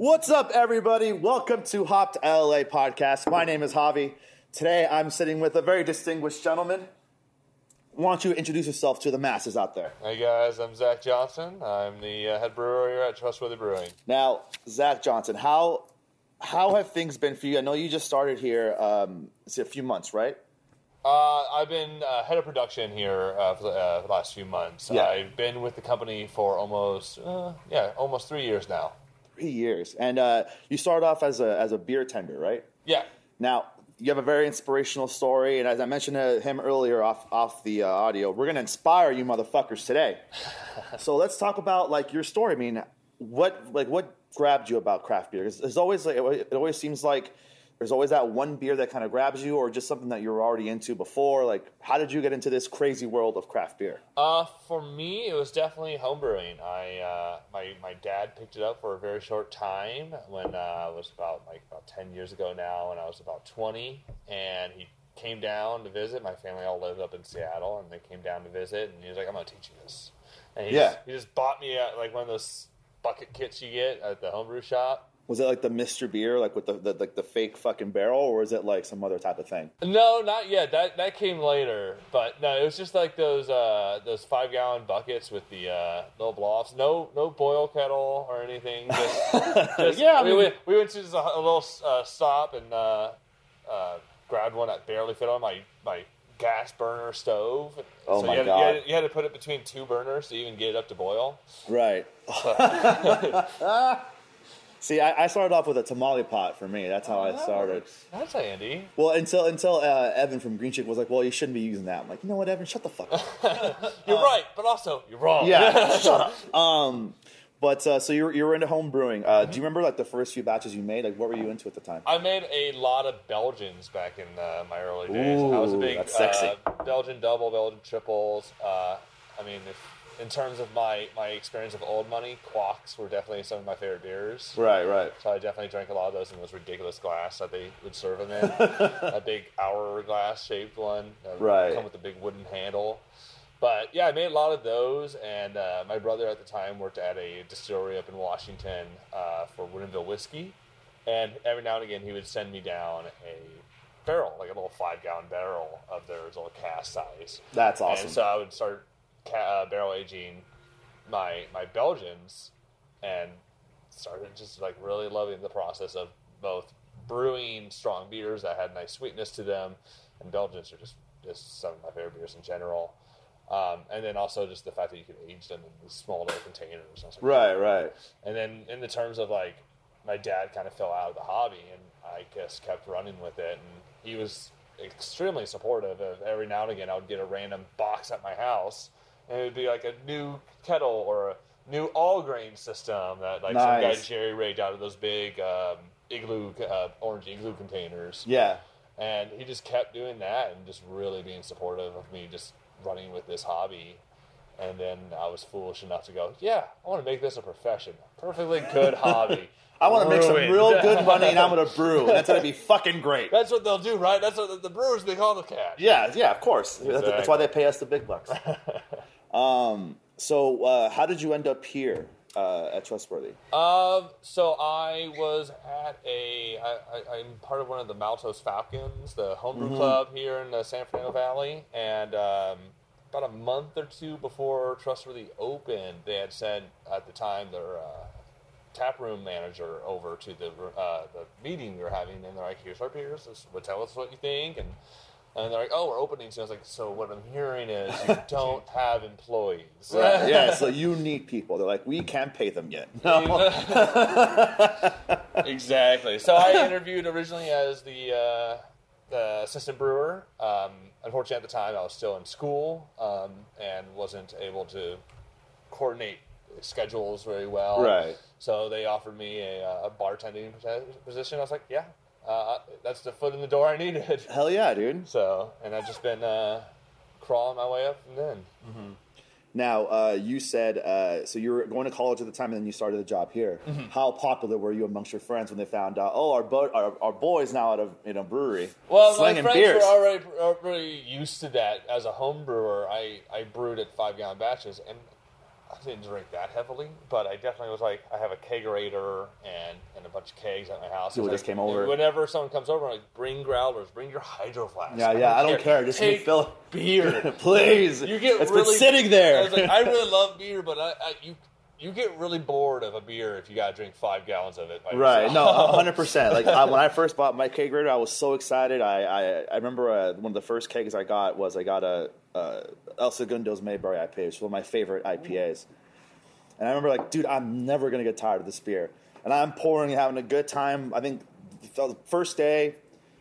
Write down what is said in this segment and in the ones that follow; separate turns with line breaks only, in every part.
What's up, everybody? Welcome to Hop to LA podcast. My name is Javi. Today I'm sitting with a very distinguished gentleman. Why don't you introduce yourself to the masses out there?
Hey guys, I'm Zach Johnson. I'm the uh, head brewer here at Trustworthy Brewing.
Now, Zach Johnson, how how have things been for you? I know you just started here um, it's a few months, right?
Uh, I've been uh, head of production here uh, for, the, uh, for the last few months.
Yeah.
I've been with the company for almost, uh, yeah, almost three years now.
Three years, and uh, you started off as a as a beer tender, right?
Yeah.
Now, you have a very inspirational story, and as I mentioned to him earlier off off the uh, audio, we're gonna inspire you motherfuckers today. so let's talk about like your story. I mean, what like what grabbed you about craft beer? Because There's always like it always seems like there's always that one beer that kind of grabs you, or just something that you were already into before. Like, how did you get into this crazy world of craft beer?
Uh, for me, it was definitely homebrewing. I uh, my my dad picked it up for a very short time when uh, it was about like about ten years ago now, when I was about twenty, and he came down to visit. My family all lived up in Seattle, and they came down to visit, and he was like, "I'm gonna teach you this." And he
Yeah.
just, he just bought me uh, like one of those bucket kits you get at the homebrew shop.
Was it like the Mister Beer, like with the, the like the fake fucking barrel, or is it like some other type of thing?
No, not yet. That that came later. But no, it was just like those uh, those five gallon buckets with the uh, little blow-offs. No no boil kettle or anything. Just, just-
Yeah, I
we,
mean-
went, we went to just a, a little uh, stop and uh, uh, grabbed one that barely fit on my my gas burner stove.
Oh
so
my
you had,
God.
You had, you had to put it between two burners to even get it up to boil.
Right. See, I, I started off with a tamale pot for me. That's how I started.
That's handy.
Well, until until uh, Evan from Green Cheek was like, "Well, you shouldn't be using that." I'm like, "You know what, Evan? Shut the fuck up."
You're right, but also you're wrong.
yeah, shut up. Um, but uh, so you're you were into home brewing. Uh, Do you remember like the first few batches you made? Like, what were you into at the time?
I made a lot of Belgians back in uh, my early days. I was a big
that's sexy.
Uh, Belgian double, Belgian triples. Uh, I mean, if, in terms of my, my experience of old money, Kwaks were definitely some of my favorite beers.
Right, right.
So I definitely drank a lot of those in those ridiculous glass that they would serve them in. a big hourglass shaped one.
Right.
Come with a big wooden handle. But yeah, I made a lot of those, and uh, my brother at the time worked at a distillery up in Washington uh, for Woodinville whiskey, and every now and again he would send me down a barrel, like a little five gallon barrel of their little cast size.
That's awesome.
And so I would start ca- uh, barrel aging my my Belgians, and started just like really loving the process of both brewing strong beers that had nice sweetness to them, and Belgians are just just some of my favorite beers in general. Um, and then also just the fact that you could age them in these small little containers. Like,
Right, right.
and then in the terms of like my dad kind of fell out of the hobby and I guess kept running with it and he was extremely supportive of every now and again I would get a random box at my house it would be like a new kettle or a new all grain system that like some guy
Nice.
jerry rigged out of those big um, igloo uh, orange igloo containers
Yeah.
and he just kept doing that and just really being supportive of me just running with this hobby. And then I was foolish enough to go, yeah, I want to make this a profession. Perfectly good hobby.
I want to make some real good money, and I'm gonna brew. And that's gonna be fucking great.
That's what they'll do, right? That's what the, the brewers they call the cash.
Yeah, yeah, of course. That's, that's why they pay us the big bucks. um, so, uh, how did you end up here uh, at Trustworthy?
Um, so I was at a, I, I, I'm part of one of the Maltose Falcons, the homebrew club here in the San Fernando Valley, and um, about a month or two before Trustworthy opened, they had sent at the time their uh, tap room manager over to the uh, the meeting we were having, and they're like, "Here's our beers. This, tell us what you think." And and they're like, "Oh, we're opening." So I was like, "So what I'm hearing is you don't have employees."
Right. yeah, so you need people. They're like, we can't pay them yet.
exactly. So I interviewed originally as the, uh, the assistant brewer. Um, unfortunately, at the time, I was still in school um, and wasn't able to coordinate schedules very well.
Right.
So they offered me a, uh, a bartending position. I was like, yeah, uh, that's the foot in the door I needed.
Hell yeah, dude.
So, and I've just been uh, crawling my way up from then.
Now, uh, you said uh, so you were going to college at the time, and then you started the job here.
Mm-hmm.
How popular were you amongst your friends when they found out? Oh, our bo- our, our boys now at a in a brewery,
Well,
slinging
my friends
beers.
were already already used to that. As a home brewer, I, I brewed at five gallon batches, and I didn't drink that heavily, but I definitely was like, I have a kegerator and and a bunch of kegs at my house. It's
just came over.
Whenever someone comes over, I'm like, bring growlers, bring your hydro flask.
Yeah, yeah, I don't care. Just
Take
refill it.
beer.
Please.
You get
it's
really
been sitting there.
I was like, I really love beer, but I, I you you get really bored of a beer if you gotta drink five gallons of it.
Right. No, hundred percent. Like I, when I first bought my kegerator, I was so excited. I I, I remember uh, one of the first kegs I got was I got a uh, El Segundo's Mayberry IPA, which is one of my favorite IPAs. And I remember like, dude, I'm never gonna get tired of this beer. And I'm pouring, and having a good time. I think the first day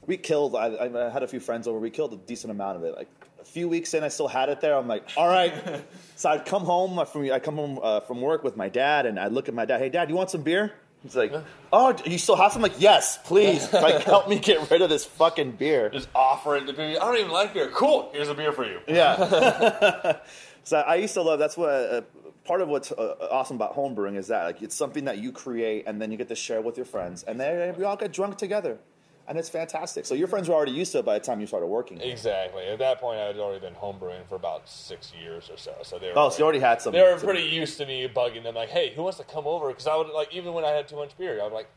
we killed. I, I had a few friends over. We killed a decent amount of it. Like a few weeks in, I still had it there. I'm like, all right. so I'd come home from I come home uh, from work with my dad, and I look at my dad. Hey, dad, you want some beer? He's like, oh, you still have some? I'm like, yes, please. like, help me get rid of this fucking beer.
Just offer it to beer. I don't even like beer. Cool. Here's a beer for you.
Yeah. so I used to love. That's what uh, part of what's uh, awesome about homebrewing is that like it's something that you create and then you get to share with your friends, and then we all get drunk together, and it's fantastic. So your friends were already used to it by the time you started working. here.
Exactly. At that point, I had already been homebrewing for about six years or so. So they were.
Oh, so you already had some.
They were pretty used to me bugging them, like, "Hey, who wants to come over?" Because I would like, even when I had too much beer, I would like,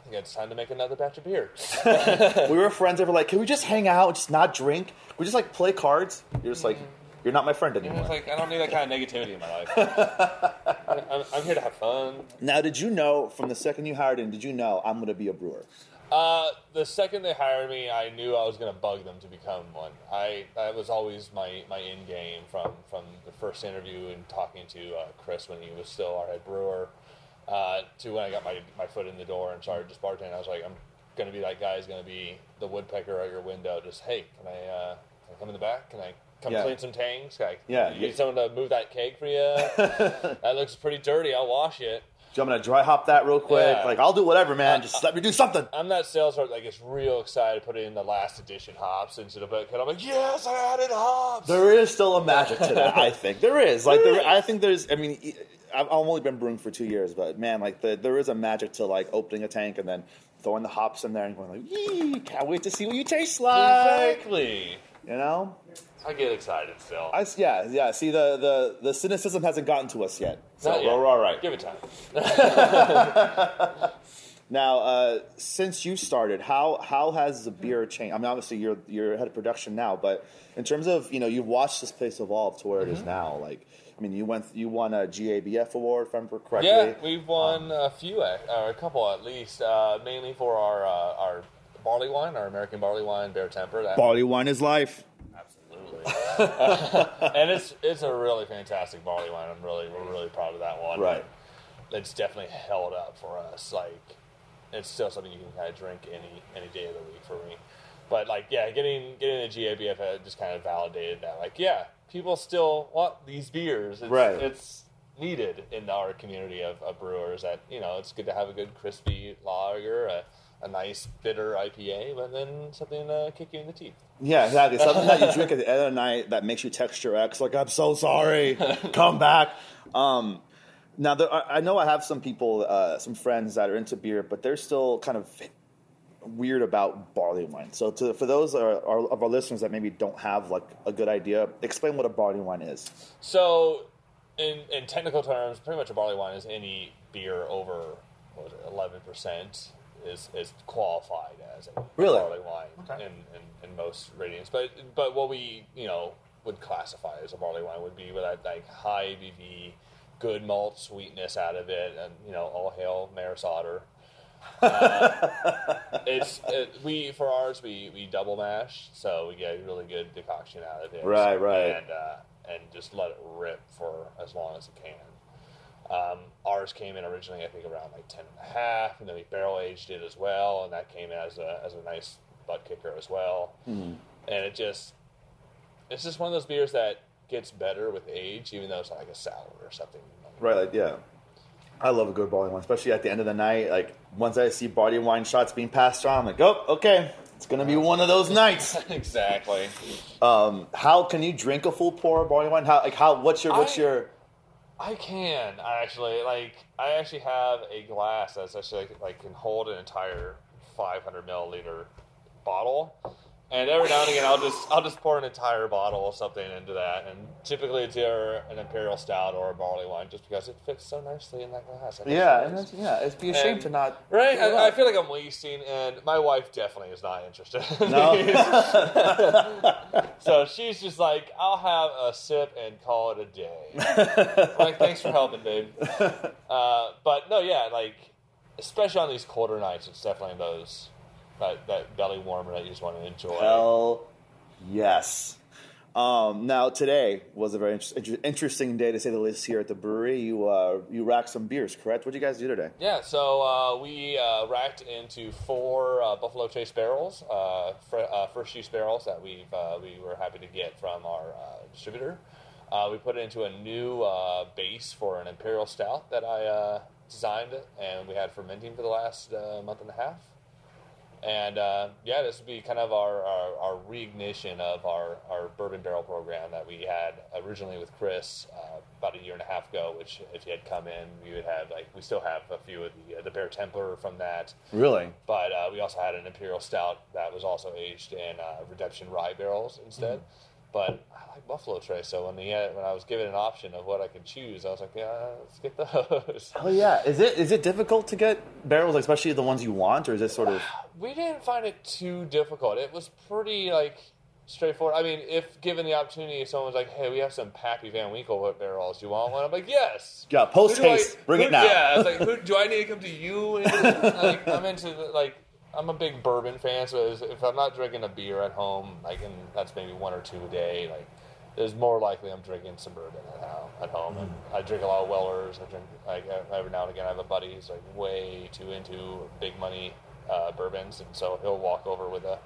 "I think it's time to make another batch of beer."
we were friends. They were like, "Can we just hang out, just not drink? We just like play cards." You're just like, "You're not my friend anymore."
it's like I don't need that kind of negativity in my life. I'm, I'm here to have fun.
now, did you know from the second you hired in? Did you know I'm going to be a brewer?
Uh, the second they hired me, I knew I was going to bug them to become one. I that was always my, my end game from, from the first interview and talking to uh, Chris when he was still our head brewer, uh, to when I got my, my foot in the door and started just bartending. I was like, I'm going to be that guy who's going to be the woodpecker at your window. Just hey, can I uh, can I come in the back? Can I come
Yeah.
clean some tanks? Can I,
Yeah,
you need someone to move that keg for you? that looks pretty dirty. I'll wash it.
Do you want me to dry hop that real quick?
Yeah.
Like, I'll do whatever, man. Just let me do something.
I'm that sales rep that gets real excited to put in the last edition hops into the book, and I'm like, yes, I added hops.
There is still a magic to that. I think there is. Like, there, I think there's. I mean, I've only been brewing for two years, but man, like, the, there is a magic to like opening a tank and then throwing the hops in there and going like, "Yee, can't wait to see what you taste like."
exactly.
You know,
I get excited still.
I yeah yeah. See, the the the cynicism hasn't gotten to us yet, so
yet.
we're all right.
Give it time.
Now, uh, since you started, how how has the beer changed? I mean, obviously you're you're head of production now, but in terms of you know you've watched this place evolve to where it is
Mm-hmm.
now. Like, I mean, you went you won a GABF award, if I remember correctly.
Yeah, we've won a few, or a couple at least, uh, mainly for our uh, our barley wine, our American barley wine, Bear Temper. That,
Barley wine is life.
And it's it's a really fantastic barley wine. I'm really we're really proud of that one.
Right.
It's definitely held up for us. Like it's still something you can kind of drink any any day of the week for me. But like yeah, getting getting the GABF uh, just kind of validated that. Like yeah, people still want these beers. It's,
Right.
It's needed in our community of, of brewers. That you know, it's good to have a good crispy lager, a, a nice bitter IPA, but then something to kick you in the teeth.
Yeah, exactly. Something that you drink at the end of the night that makes you text your ex like, "I'm so sorry, come back." Um, now, there, I I know I have some people, uh, some friends that are into beer, but they're still kind of weird about barley wine. So, to, for those are, are, of our listeners that maybe don't have like a good idea, explain what a barley wine is.
So, in in technical terms, pretty much a barley wine is any beer over what was it, eleven percent is is qualified as a
Really?
barley wine in, in, in most ratings. But but what we you know would classify as a barley wine would be with that like high ABV, good malt sweetness out of it, and you know all hail Maris Otter. Uh, it's it, we for ours we, we double mash, so we get a really good decoction out of it.
Right, right.
And uh, and just let it rip for as long as it can. Um, ours came in originally, I think, around like ten and a half, and a half, and then we barrel aged it as well, and that came as a as a nice butt kicker as well.
Mm-hmm.
And it just it's just one of those beers that gets better with age, even though it's not like a sour or something.
Right, like yeah. I love a good barley wine, especially at the end of the night. Like once I see barley wine shots being passed around, I'm like, oh, okay, it's gonna be one of those nights.
exactly.
Um, how can you drink a full pour of barley wine? How like how? What's your what's
I-
your?
I can actually. Like I actually have a glass that's actually like, like can hold an entire 500 milliliter bottle, And every now and again, I'll just I'll just pour an entire bottle of something into that, and typically it's either an imperial stout or a barley wine, just because it fits so nicely in that glass.
Yeah, and that's, yeah, it'd be a shame
And-
to not.
Right, I, I feel like I'm wasting, and my wife definitely is not interested. in
No?
so she's just like, "I'll have a sip and call it a day." Like, thanks for helping, babe. Uh, but no, yeah, like especially on these colder nights, it's definitely those that, that belly warmer that you just want to enjoy.
Hell yes. Um, now today was a very inter- inter- interesting day to say the least here at the brewery. You uh, you racked some beers, correct? What did you guys do today?
Yeah, so uh, we uh, racked into four uh, Buffalo Trace barrels, uh, fr- uh, first use barrels that we've uh, we were happy to get from our uh, distributor. Uh, we put it into a new uh, base for an imperial stout that I uh, designed, and we had fermenting for the last uh, month and a half. And uh, yeah, this would be kind of our, our, our reignition of our, our bourbon barrel program that we had originally with Chris uh, about a year and a half ago. Which, if you had come in, we would have like we still have a few of the uh, the Bear Templar from that,
Really?
but uh, we also had an Imperial Stout that was also aged in uh, Redemption rye barrels instead. But I like Buffalo Trace, so when the when I was given an option of what I could choose, I was like, yeah, let's get those.
Oh yeah! Is it is it difficult to get barrels, especially the ones you want, or is it sort of?
we didn't find it too difficult. It was pretty like straightforward. I mean, if given the opportunity, if someone was like, "Hey, we have some Pappy Van Winkle barrels. Do you want one?" I'm like, "Yes."
Yeah, post haste, bring
who-
it now.
Yeah, I was like, who, "Do I need to come to you?" like, I'm into the, like. I'm a big bourbon fan, so if- I'm not drinking a beer at home, like, and that's maybe one or two a day, like, there's more likely I'm drinking some bourbon at home. At home, and I drink a lot of Wellers. I drink like every now and again. I have a buddy who's like way too into big money uh, bourbons, and so he'll walk over with a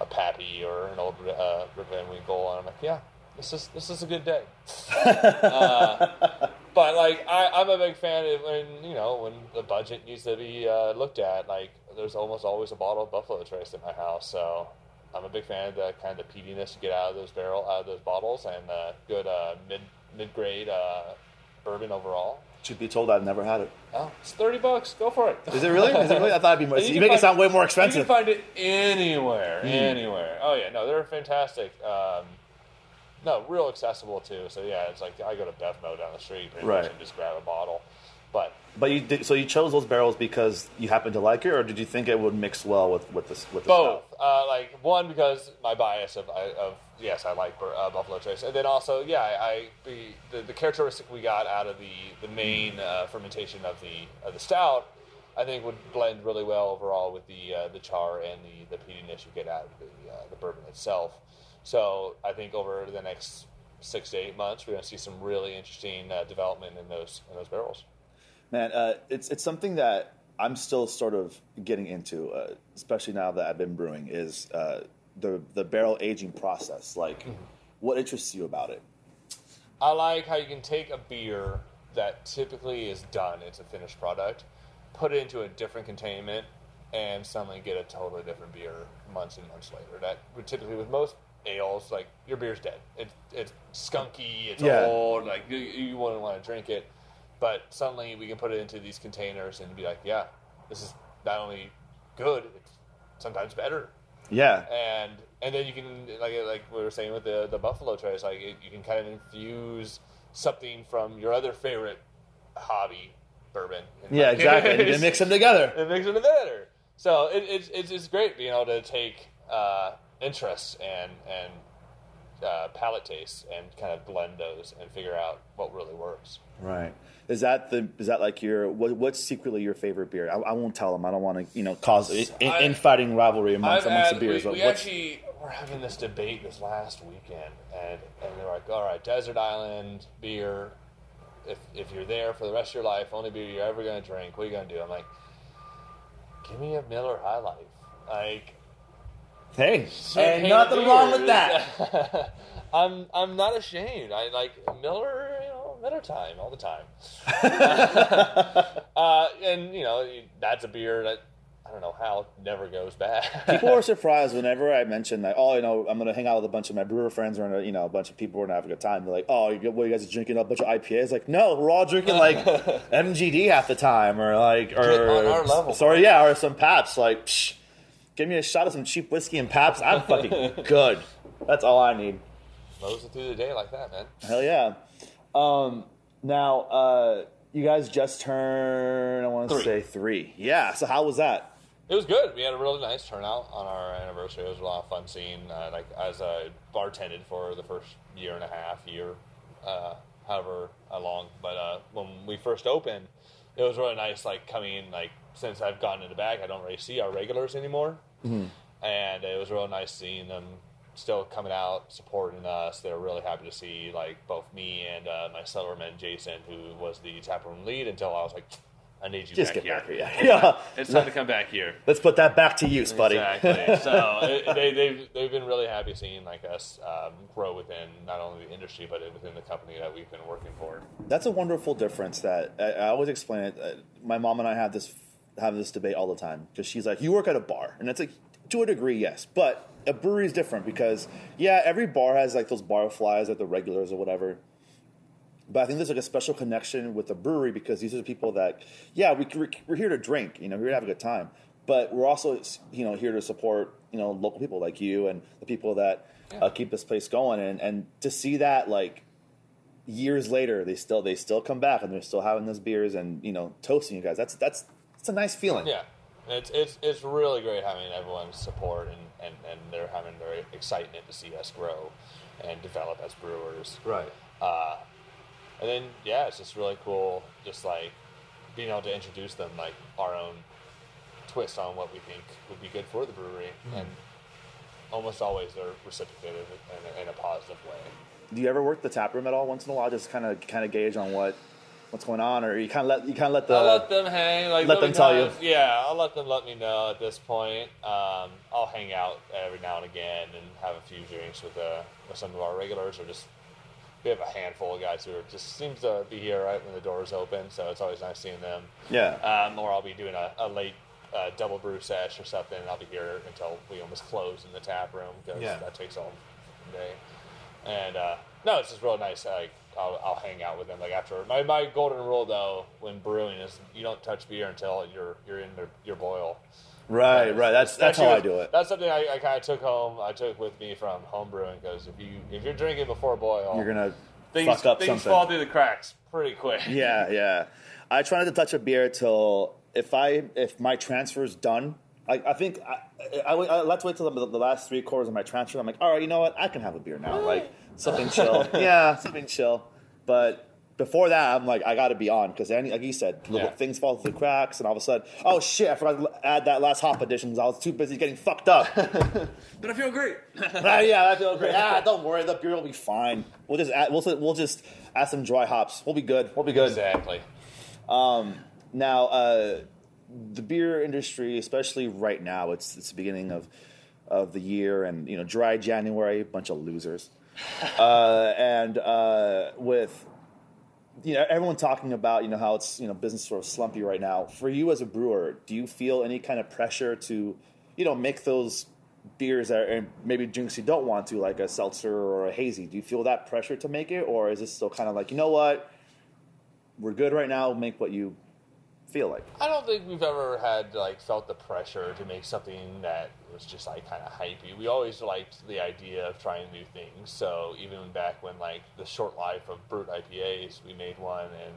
a Pappy or an old uh, Winkle, and I'm like, yeah, this is this is a good day. uh, but like, I, I'm a big fan of when you know when the budget needs to be uh, looked at. Like, there's almost always a bottle of Buffalo Trace in my house, so I'm a big fan of the kind of the peatiness you get out of those barrel out of those bottles, and uh, good uh, mid mid grade uh, bourbon overall.
Should be told I've never had it.
Oh, it's thirty bucks. Go for it.
Is it really? Is it really? I thought it'd be more.
And
You, make it sound way more expensive.
You can find it anywhere, anywhere. Oh yeah, no, they're fantastic. Um, no, real accessible too. So yeah, it's like I go to Bevmo down the street pretty
Right.
much and just grab a bottle. But
But you did, so you chose those barrels because you happened to like it, or did you think it would mix well with with this with the
both, uh, like one because my bias of, of yes, I like uh, Buffalo Trace, and then also yeah, I, I the, the characteristic we got out of the the main uh, fermentation of the of the stout. I think would blend really well overall with the uh, the char and the the peatiness you get out of the uh, the bourbon itself. So I think over the next six to eight months, we're going to see some really interesting uh, development in those in those barrels.
Man, uh, it's it's something that I'm still sort of getting into, uh, especially now that I've been brewing. Is uh, the the barrel aging process? Like,
Mm-hmm.
what interests you about it?
I like how you can take a beer that typically is done, it's a finished product, put it into a different containment, and suddenly get a totally different beer months and months later. That would typically, with most ales, like your beer's dead. It's it's skunky, it's
Yeah.
old, like you, you wouldn't want to drink it. But suddenly we can put it into these containers and be like, yeah, this is not only good, it's sometimes better
Yeah,
and and then you can like like we were saying with the the buffalo trace like it, you can kind of infuse something from your other favorite hobby bourbon
yeah, exactly. And you can mix them together.
and mix it better so it, it's, it's it's great being able to take uh, interests and and uh, palate tastes and kind of blend those and figure out what really works
Right. Is that the is that like your what, what's secretly your favorite beer? I, I won't tell them. I don't want to you know cause in,
I-
infighting rivalry amongst, amongst
had,
the beers.
We, we actually were having this debate this last weekend, and, and they were like, "All right, desert island beer. If if you're there for the rest of your life, only beer you're ever going to drink. What are you going to do?" I'm like, "Give me a Miller High Life." Like,
hey, ain't
champagne
nothing
beer
wrong with that.
I'm I'm not ashamed. I like Miller, you know, Miller time all the time. uh, and you know, that's a beer that I don't know how never goes bad.
People are surprised whenever I mention that. Oh, you know, I'm going to hang out with a bunch of my brewer friends, or you know, a bunch of people we're going to have a good time. They're like, "Oh, you, what, you guys are drinking a bunch of IPAs?" Like, no, we're all drinking like MGD half the time, or like, or
on our level.
Sorry, yeah, or some Pabst. Like, psh, give me a shot of some cheap whiskey and Pabst. I'm fucking good. That's all I need.
Mosey through the day like that, man.
Hell yeah. Um, now, uh, you guys just turned, I want to say three. Yeah. So how was that?
It was good. We had a really nice turnout on our anniversary. It was a lot of fun seeing, uh, like, as I bartended for the first year and a half, year, uh, however long. But uh, when we first opened, it was really nice, like, coming like, since I've gotten into back, I don't really see our regulars anymore. And it was real nice seeing them still coming out, supporting us. They were really happy to see, like, both me and uh, my cellarman, Jason, who was the taproom lead, until I was like, I need you
Just
back
get
here.
back here. Yeah. yeah.
It's time to come back here.
Let's put that back to use, buddy.
Exactly. So it, they, they've they've been really happy seeing like us um, grow within not only the industry but within the company that we've been working for.
That's a wonderful difference. That I, I always explain it. Uh, my mom and I have this have this debate all the time because she's like, "You work at a bar," and it's like, to a degree, yes, but a brewery is different because yeah, every bar has like those bar flies, like the regulars or whatever. But I think there's like a special connection with the brewery because these are the people that, yeah, we, we're, we're here to drink, you know, we're here to have a good time, but we're also, you know, here to support, you know, local people like you and the people that uh, keep this place going, and and to see that like years later, they still they still come back and they're still having those beers and you know toasting you guys. That's that's it's a nice feeling.
Yeah, it's it's it's really great having everyone's support and and and they're having their excitement to see us grow and develop as brewers.
Right.
Uh, and then yeah, it's just really cool, just like being able to introduce them like our own twist on what we think would be good for the brewery, and almost always they're reciprocated in a, in a positive way.
Do you ever work the tap room at all once in a while? Just kind of kind of gauge on what what's going on, or you kind of let you kind of let the
I'll let them hang. Like
let them tell you.
Yeah, I'll let them let me know at this point. Um, I'll hang out every now and again and have a few drinks with uh, with some of our regulars, or just we have a handful of guys who are just seems to be here right when the doors open. So it's always nice seeing them.
yeah.
Um, or I'll be doing a, a late uh, double brew sesh or something, and I'll be here until we almost close in the tap room because
Yeah.
that takes all day. And uh, no, it's just real nice. Like I'll, I'll hang out with them. Like after my, my golden rule though, when brewing is you don't touch beer until you're you're in the, your boil.
right, right. That's that's how I do it.
That's something I, I kind of took home. I took with me from home brewing because if you if you're drinking before boil,
You're gonna
things,
fuck up
things
something.
fall through the cracks pretty quick.
Yeah, yeah. I try not to touch a beer till if I if my transfer is done. I, I think I, I, I, let's wait till the, the last three quarters of my transfer. I'm like, all right, you know what? I can have a beer now. Like something chill. yeah, something chill. But before that, I'm like, I got to be on because, like you said, little
Yeah.
things fall through the cracks, and all of a sudden, oh shit, I forgot to add that last hop addition because I was too busy getting fucked up.
But I feel great.
ah, yeah, I feel great. Ah, don't worry, the beer will be fine. We'll just add, we'll we'll just add some dry hops. We'll be good. We'll be good.
exactly.
Now, uh, the beer industry, especially right now, it's it's the beginning of of the year, and you know, dry January, bunch of losers, uh, and uh, with you know everyone talking about you know how it's you know business sort of slumpy right now. For you as a brewer, do you feel any kind of pressure to you know make those beers that are, maybe drinks you don't want to, like a seltzer or a hazy? Do you feel that pressure to make it, or is it still kind of like you know what? We're good right now. Make what you feel like.
I don't think we've ever had like felt the pressure to make something that was just like kind of hypey. We always liked the idea of trying new things. So even back when like the short life of brut IPAs, we made one, and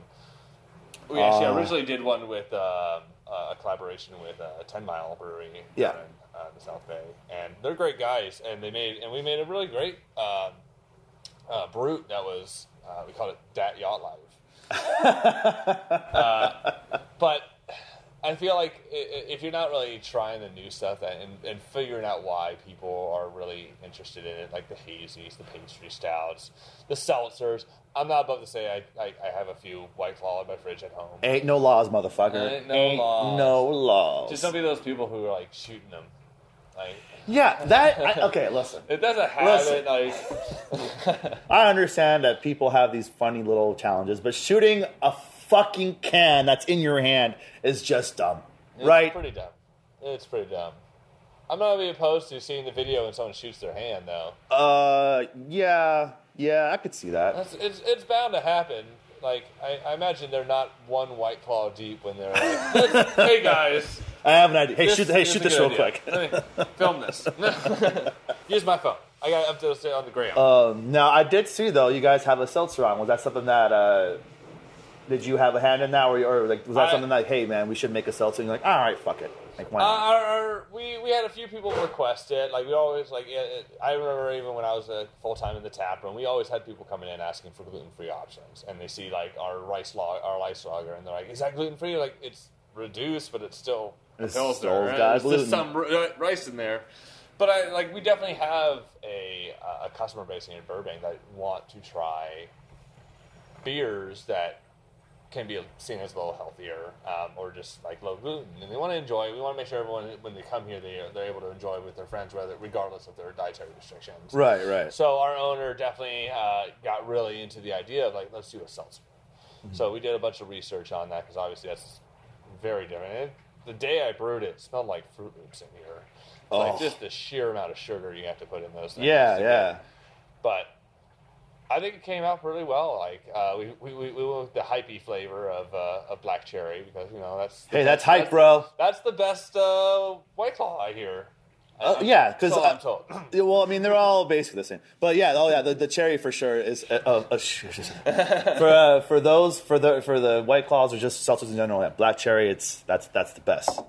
we actually
Ah.
originally did one with um, a collaboration with uh, Ten Mile Brewery
Yeah.
in uh, the South Bay, and they're great guys, and they made and we made a really great um, uh, brut that was uh, we called it Dat Yacht Life. Uh, but I feel like i- i- if you're not really trying the new stuff and, and figuring out why people are really interested in it, like the hazies, the pastry stouts, the seltzers, I'm not above to say I, I, I have a few White Claw in my fridge at home.
Ain't no laws, motherfucker.
Ain't no laws.
no laws.
Just don't be those people who are like shooting them. Like
yeah, that. I, okay, listen.
it doesn't have
Listen.
it. Like
I understand that people have these funny little challenges, but shooting a fucking can that's in your hand is just dumb,
it's
right?
Pretty dumb. It's pretty dumb. I'm not really opposed to seeing the video when someone shoots their hand though.
Uh, yeah, yeah, I could see that.
That's, it's, it's bound to happen. Like I, I imagine they're not one white claw deep when they're like, "Hey guys,
I have an idea. Hey,
This
shoot, hey, shoot this real
idea.
quick.
Let me film this. Use my phone. I got it up to on the gram.
Um, now, I did see though you guys have a seltzer on. Was that something that uh, did you have a hand in that, or, or like was that
I-
something like, hey man, we should make a seltzer? And you're like, all right, fuck it, like why
Uh, our, our, we we had a few people request it. Like we always like. It, it- I remember even when I was uh, full time in the tap room, we always had people coming in asking for gluten free options, and they see like our rice log, our rice lager, and they're like, "Is that gluten free?" Like it's reduced, but it's still a
It's
Pilsner,
still
right?
got
There's
gluten.
just some r- rice in there. But I like we definitely have a a customer base here in Burbank that want to try beers that can be seen as a little healthier um, or just like low gluten, and they want to enjoy. We want to make sure everyone when they come here they they're able to enjoy with their friends, whether regardless of their dietary restrictions.
Right, right.
So our owner definitely uh, got really into the idea of like let's do a seltzer.
Mm-hmm.
So we did a bunch of research on that because obviously that's very different. And the day I brewed it, it smelled like Froot Loops in here.
Oh.
Like just the sheer amount of sugar you have to put in those things.
Yeah, yeah.
But I think it came out really well. Like uh, we, we, we we went with the hypey flavor of uh, of black cherry because you know that's the
Hey, that's
best-
hype, bro.
That's the best uh, white claw I hear.
Uh, yeah, because
So I'm told.
well, I mean, they're all basically the same. But yeah, oh yeah, the, the cherry for sure is uh, uh, uh, for uh, for those for the for the white claws or just seltzers in general. Yeah, black cherry, it's that's that's the best.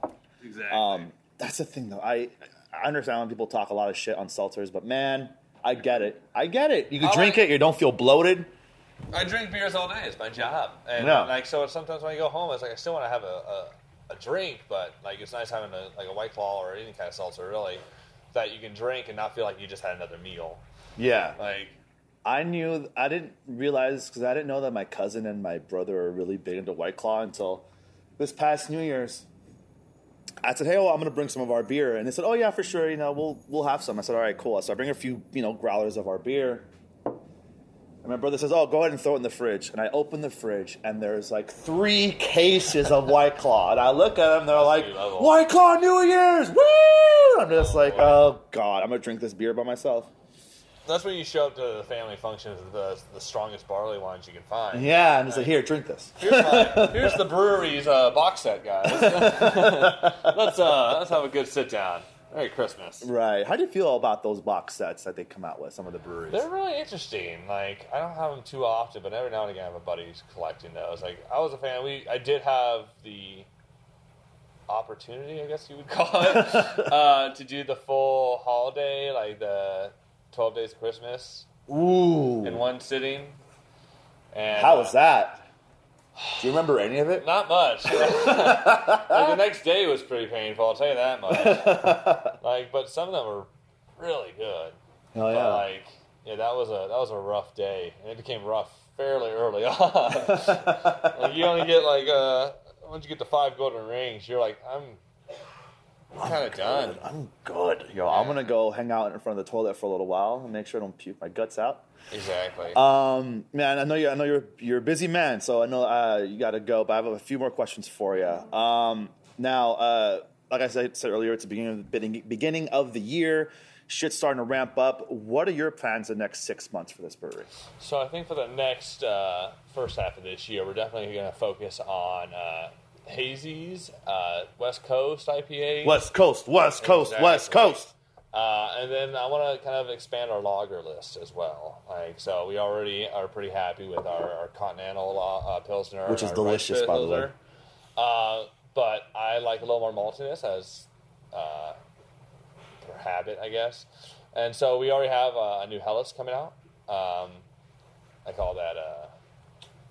Exactly.
Um, that's the thing though. I I understand when people talk a lot of shit on seltzers, but man, I get it. I get it. You can
I
drink
like-
it, you don't feel bloated.
I drink beers all day. It's my job, and
Yeah.
like so. Sometimes when I go home, it's like I still want to have a, a, a drink, but like it's nice having a like a white claw or any kind of seltzer, really, that you can drink and not feel like you just had another meal.
Yeah,
Like
I knew. I didn't realize because I didn't know that my cousin and my brother are really big into White Claw until this past New Year's. I said, "Hey, well, I'm going to bring some of our beer," and they said, "Oh yeah, for sure. You know, we'll we'll have some." I said, "All right, cool." So I bring a few, you know, growlers of our beer. And my brother says, "Oh, go ahead and throw it in the fridge." And I open the fridge, and there's like three cases of White Claw. And I look at them, they're like, "White Claw New Year's, woo!" I'm just like, "Oh God, I'm gonna drink this beer by myself."
That's when you show up to the family functions with the the strongest barley wines you can find.
Yeah, and it's like, "Here, drink this."
Here's, my, here's the brewery's uh, box set, guys. let's uh, let's have a good sit down. Merry Christmas.
Right. How do you feel about those box sets that they come out with? Some of the breweries.
They're really interesting. Like I don't have them too often, but every now and again I have a buddy who's collecting those. Like I was a fan. We I did have the opportunity, I guess you would call it, uh, to do the full holiday, like the twelve days of Christmas
Ooh.
in one sitting. And
How
uh,
was that? Do you remember any of it?
Not much. like the next day was pretty painful. I'll tell you that much. like, but some of them were really good.
Oh
But
yeah.
like, yeah, that was a that was a rough day, and it became rough fairly early on. like, you only get like uh, once you get the five golden rings, you're like, I'm kind of done.
I'm good. Yo, I'm gonna go hang out in front of the toilet for a little while and make sure I don't puke my guts out.
Exactly.
Um, man, I know you. I know you're you're a busy man, so I know uh, you got to go. But I have a few more questions for you. Um, now, uh, like I said, said earlier, it's the beginning of the beginning- beginning of the year. Shit's starting to ramp up. What are your plans the next six months for this brewery?
So I think for the next uh, first half of this year, we're definitely going to focus on uh, hazies, uh, West Coast IPAs.
West Coast, West Coast, West Coast.
Uh, and then I want to kind of expand our lager list as well. Like, so we already are pretty happy with our, our Continental uh, Pilsner,
Which is
our
delicious, by the way.
Pilsner. Uh, but I like a little more maltiness as uh, per habit, I guess. And so we already have uh, a new Helles coming out. Um, I call that uh,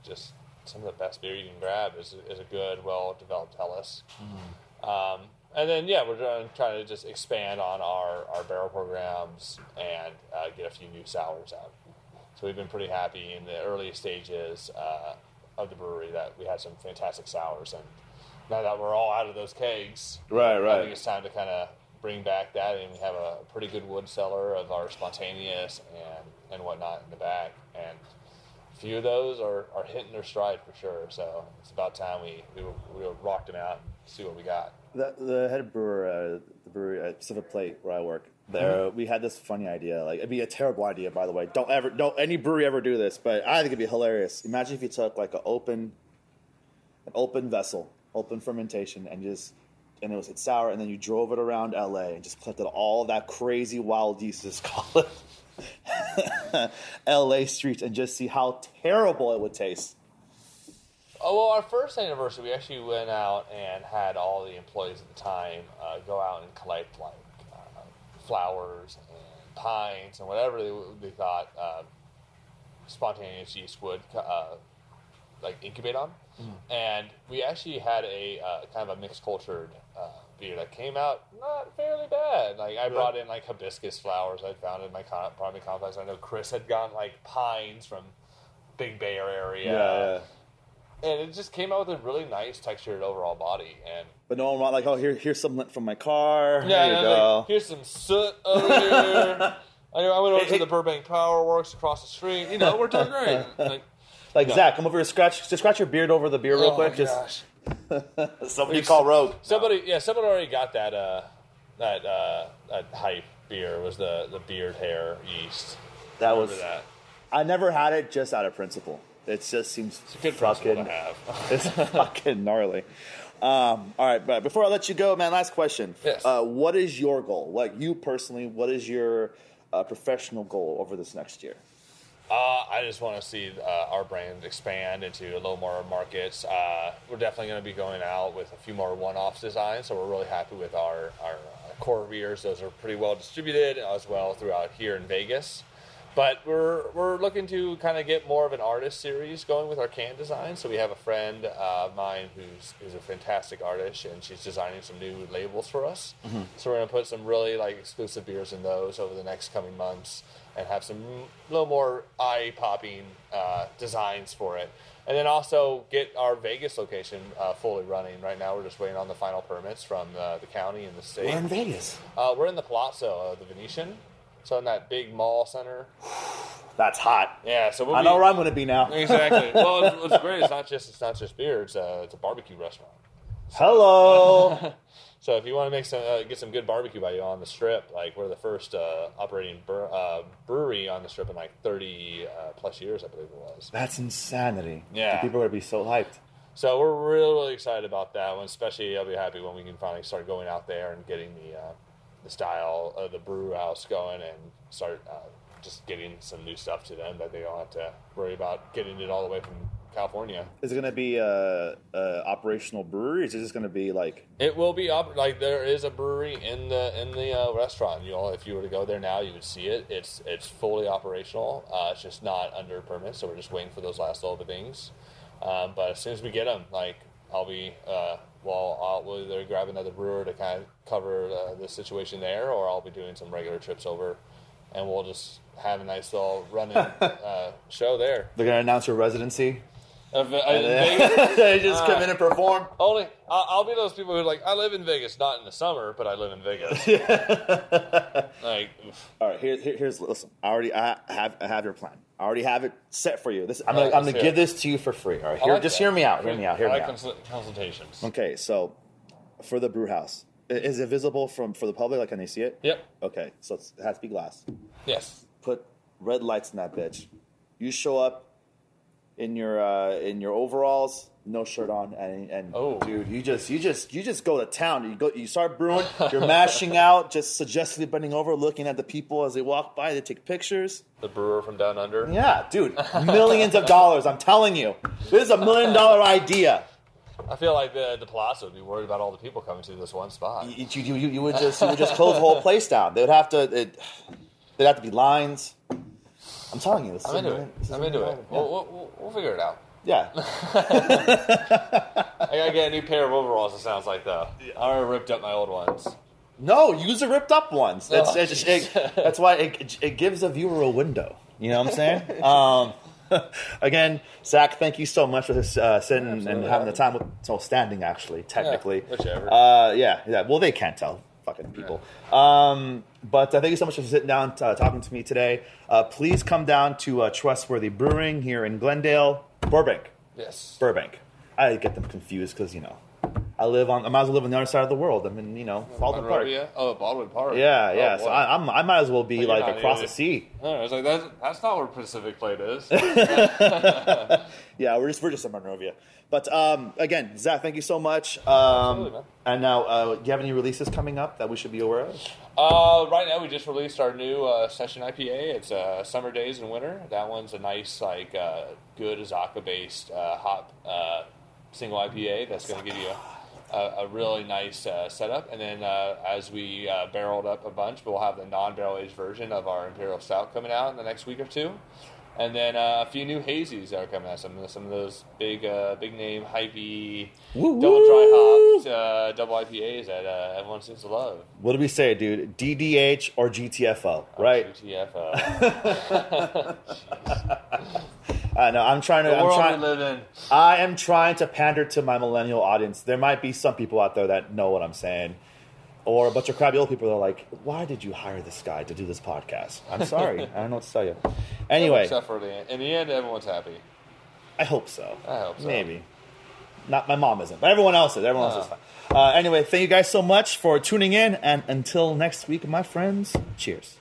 just some of the best beer you can grab is, is a good, well developed Helles. Um, and then, yeah, we're trying, to just expand on our, our barrel programs and uh, get a few new sours out. So we've been pretty happy in the early stages uh, of the brewery that we had some fantastic sours. And now that we're all out of those kegs,
Right, right, I
think it's time to kind of bring back that. And we have a pretty good wood cellar of our spontaneous and, and whatnot in the back. And few of those are, are hitting their stride for sure. So it's about time we, we, we rocked them out and see what we got.
The, the head brewer, uh, the brewery at Pacific Plate, where I work, there we had this funny idea. Like it'd be a terrible idea, by the way. Don't ever, don't any brewery ever do this. But I think it'd be hilarious. Imagine if you took like an open, an open vessel, open fermentation, and just and it was it's sour, and then you drove it around LA and just collected all that crazy wild yeast, just call it LA streets, and just see how terrible it would taste.
Oh well, our first anniversary, we actually went out and had all the employees at the time uh, go out and collect like uh, flowers and pines and whatever they, they thought uh, spontaneous yeast would uh, like incubate on. And we actually had a uh, kind of a mixed cultured uh, beer that came out not fairly bad. Like I brought in like hibiscus flowers I found in my con- apartment complex. I know Chris had gotten like pines from Big Bear area and it just came out with a really nice textured overall body. And
But no one want like, oh, here, here's some lint from my car.
yeah,
there you go.
like, here's some soot over here. I, I went over
Hey,
to
hey.
the Burbank Power Works across the street. You know, we're doing great. Like,
like
no.
Zach, come over here, scratch, just scratch your beard over the beer real
oh
quick. Just
gosh.
somebody call Rogue.
Somebody, yeah, somebody already got that. Uh, that uh, that hype beer was the the beard hair yeast.
That
Remember
was.
that.
I never had it just out of principle. It just seems
It's a good
fucking.
to have.
It's fucking gnarly. Um, all right, but before I let you go, man, last question.
Yes.
Uh, what is your goal? Like you personally, what is your uh, professional goal over this next year?
Uh, I just want to see uh, our brand expand into a little more markets. Uh, we're definitely going to be going out with a few more one-off designs, so we're really happy with our, our uh, core beers. Those are pretty well distributed as well throughout here in Vegas. But we're we're looking to kind of get more of an artist series going with our can design. So we have a friend uh, of mine who's who's a fantastic artist, and she's designing some new labels for us. So we're gonna put some really like exclusive beers in those over the next coming months, and have some little more eye popping uh, designs for it. And then also get our Vegas location uh, fully running. Right now, we're just waiting on the final permits from uh, the county and the state.
We're in Vegas.
Uh, we're in the Palazzo, the Venetian. So in that big mall center.
That's hot.
Yeah, so we'll
I
be,
know where I'm going to be now.
Exactly. well, it's, what's great. It's not just it's not just beer. It's a it's a barbecue restaurant.
Hello.
So if you want to make some uh, get some good barbecue by you on the strip, like we're the first uh, operating bre- uh, brewery on the strip in like 30 uh, plus years, I believe it was.
That's insanity.
Yeah.
People are going to be so hyped.
So we're really, really excited about that one. Especially, I'll be happy when we can finally start going out there and getting the uh, the style of the brew house going and start uh, just getting some new stuff to them that they don't have to worry about getting it all the way from California.
Is it going to be a, a operational brewery? Or is it just going to be like
It will be up like there is a brewery in the in the uh, restaurant. You know, if you were to go there now, you would see it. It's it's fully operational. Uh, it's just not under permit, so we're just waiting for those last little things. Um, but as soon as we get them, like I'll be uh, well, I'll we'll either grab another brewer to kind of cover uh, the situation there, or I'll be doing some regular trips over, and we'll just have a nice little running uh, show there.
they're going to announce your residency?
Of, uh,
then-
Vegas.
they just come
Ah.
in and perform.
Only I'll, I'll be those people who are like, I live in Vegas, not in the summer, but I live in Vegas. like, oof.
All right, here, here, here's listen. I already I have I have your plan. I already have it set for you. This I'm
All
gonna,
right,
I'm
let's
gonna
hear
give
it.
this to you for free. All right,
I
here,
like
just
that.
hear me out. Hear me out. Hear
I
me
like
out.
consul- consultations.
Okay, so for the brew house, i- is it visible from for the public? Like, can they see it?
Yep.
Okay, so it's, it has to be glass.
Yes.
Put red lights in that bitch. You show up in your uh, in your overalls, no shirt on, and, and
Oh.
dude, you just you just you just go to town. You go, you start brewing. You're mashing out, just suggestively bending over, looking at the people as they walk by. They take pictures.
The brewer from down under.
Yeah, dude, millions of dollars. I'm telling you, this is a million dollar idea.
I feel like the the Palazzo would be worried about all the people coming to this one spot.
You, you, you, you would just you would just close the whole place down. They would have to. It, there'd have to be lines. I'm telling you, this is
I'm
a
into it.
this is a
I'm into it.
dollar-
We'll, we'll, we'll, we'll figure it out.
Yeah.
I gotta get a new pair of overalls. It sounds like though. I already ripped up my old ones.
No, use the ripped up ones. That's,
Oh,
it's- it- that's why it, it gives a viewer a window. You know what I'm saying? um, again, Zach, thank you so much for this, uh, sitting and
Absolutely.
having the time. With, so standing, actually, technically.
whichever.
Uh, yeah, yeah. Well, they can't tell. Fucking people. Um, but uh, thank you so much for sitting down, uh, talking to me today. Uh, please come down to uh, Trustworthy Brewing here in Glendale, Burbank.
Yes.
Burbank. I get them confused because you know I live on. I might as well live on the other side of the world. I'm in, you know, Baldwin Park.
Oh, Baldwin Park.
Yeah, yeah.
Oh,
so. I, I'm, I might as well be like
not
across the sea.
I was like, that's, that's not where Pacific Plate is.
Yeah, we're just we're just in Monrovia. But um, again, Zach, thank you so much. Um,
Absolutely, man.
and now, uh, do you have any releases coming up that we should be aware of?
Uh, right now, we just released our new uh, session IPA. It's uh, Summer Days in Winter. That one's a nice, like, uh, good Azacca based uh, hop uh, single IPA that's going to give you a, a, a really nice uh, setup. And then uh, as we uh, barreled up a bunch, we'll have the non barrel aged version of our Imperial Stout coming out in the next week or two. And then uh, a few new hazies that are coming out. Some some of those big uh, big name hypey double dry dry uh, double IPAs that uh, everyone seems to love.
What do we say, dude? DDH or GTFO, right?
GTFO.
I know. I'm trying to.
the
I'm
world
trying.
we live in.
I am trying to pander to my millennial audience. There might be some people out there that know what I'm saying, or a bunch of crabby old people that are like, "Why did you hire this guy to do this podcast?" I'm sorry. I don't know what to tell you. Anyway,
Except for the. In the end, everyone's happy.
I hope so.
I hope so.
Maybe. Not my mom isn't, but everyone else is. Everyone else is
Oh.
fine. Uh, anyway, thank you guys so much for tuning in, and until next week, my friends, cheers.